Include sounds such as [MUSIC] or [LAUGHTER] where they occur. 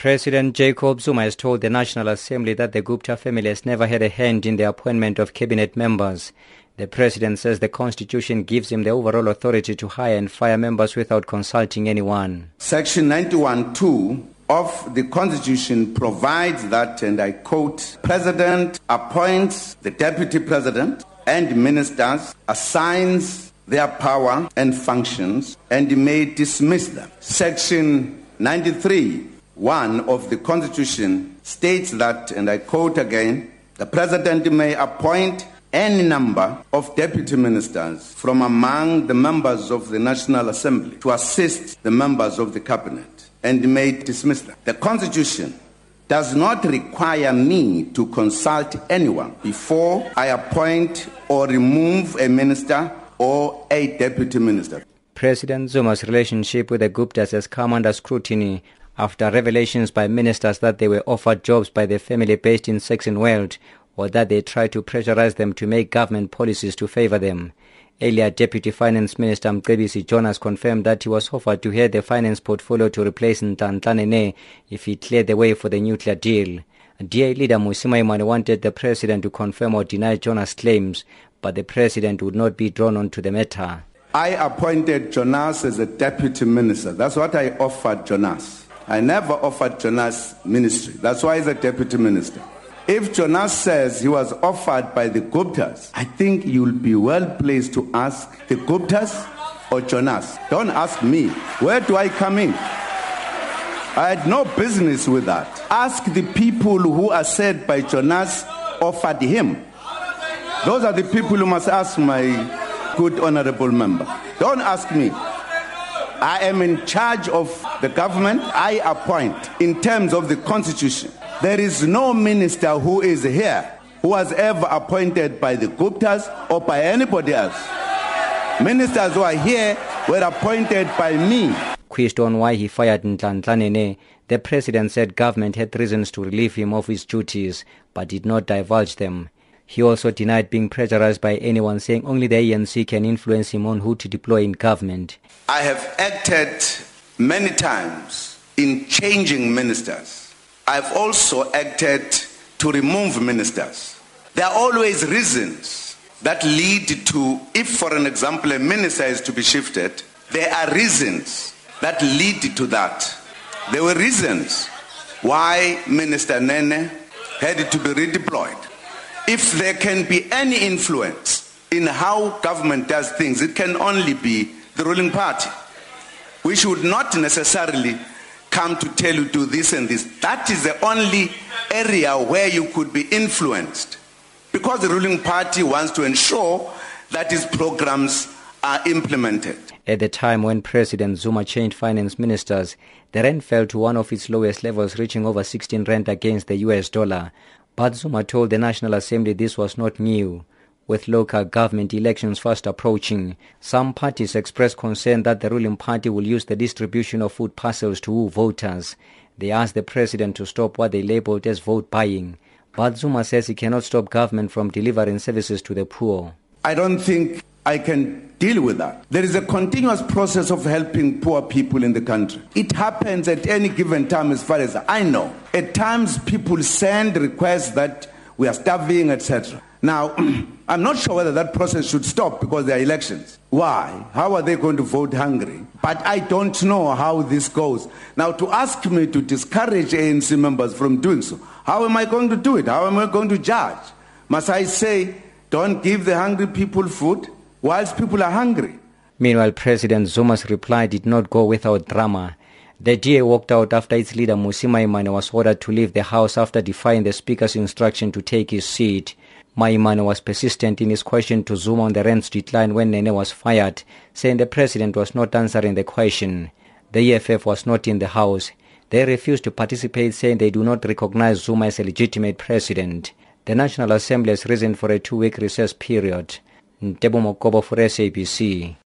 President Jacob Zuma has told the National Assembly that the Gupta family has never had a hand in the appointment of cabinet members. The president says the constitution gives him the overall authority to hire and fire members without consulting anyone. Section 91.2 of the constitution provides that, and I quote, President appoints the deputy president and ministers, assigns their power and functions, and may dismiss them. Section 93 1 of the Constitution states that, and I quote again, the President may appoint any number of deputy ministers from among the members of the National Assembly to assist the members of the Cabinet and may dismiss them. The Constitution does not require me to consult anyone before I appoint or remove a minister or a deputy minister. President Zuma's relationship with the Guptas has come under scrutiny after revelations by ministers that they were offered jobs by the family based in Saxonwold or that they tried to pressurize them to make government policies to favor them. Earlier, Deputy Finance Minister Mcebisi Jonas confirmed that he was offered to head the finance portfolio to replace Nhlanhla Nene if he cleared the way for the nuclear deal. DA leader Mmusi Maimane wanted the president to confirm or deny Jonas' claims, but the president would not be drawn onto the matter. I appointed Jonas as a deputy minister. That's what I offered Jonas. I never offered Jonas ministry. That's why he's a deputy minister. If Jonas says he was offered by the Guptas, I think you'll be well placed to ask the Guptas or Jonas. Don't ask me. Where do I come in? I had no business with that. Ask the people who are said by Jonas offered him. Those are the people who must ask my good honorable member. Don't ask me. I am in charge of the government. I appoint in terms of the constitution. There is no minister who is here who was ever appointed by the Guptas or by anybody else. Ministers who are here were appointed by me. Quizzed on why he fired Nhlanhla the president said government had reasons to relieve him of his duties, but did not divulge them. He also denied being pressurized by anyone, saying only the ANC can influence him on who to deploy in government. I have acted many times in changing ministers. I've also acted to remove ministers. There are always reasons that lead to, if for an example a minister is to be shifted, there are reasons that lead to that. There were reasons why Minister Nene had to be redeployed if there can be any influence in how government does things, it can only be the ruling party. We should not necessarily come to tell you do this and this. That is the only area where you could be influenced because the ruling party wants to ensure that its programs are implemented. At the time when President Zuma changed finance ministers, the rand fell to one of its lowest levels, reaching over 16 rand against the US dollar. But Zuma told the National Assembly this was not new. With local government elections fast approaching, some parties expressed concern that the ruling party will use the distribution of food parcels to woo voters. They asked the president to stop what they labeled as vote buying. But Zuma says he cannot stop government from delivering services to the poor. I don't think I can deal with that. There is a continuous process of helping poor people in the country. It happens at any given time, as far as I know. At times, people send requests that we are starving, etc. Now, [CLEARS THROAT] I'm not sure whether that process should stop because there are elections. Why? How are they going to vote hungry? But I don't know how this goes. Now, to ask me to discourage ANC members from doing so, how am I going to do it? How am I going to judge? Must I say, don't give the hungry people food? whilst people are hungry. Meanwhile, President Zuma's reply did not go without drama. The DA walked out after its leader Mmusi Maimane was ordered to leave the House after defying the Speaker's instruction to take his seat. Maimane was persistent in his question to Zuma on the rand's decline when Nene was fired, saying the president was not answering the question. The EFF was not in the House. They refused to participate, saying they do not recognize Zuma as a legitimate president. The National Assembly has risen for a two-week recess period. Ntebo Mokobo for SABC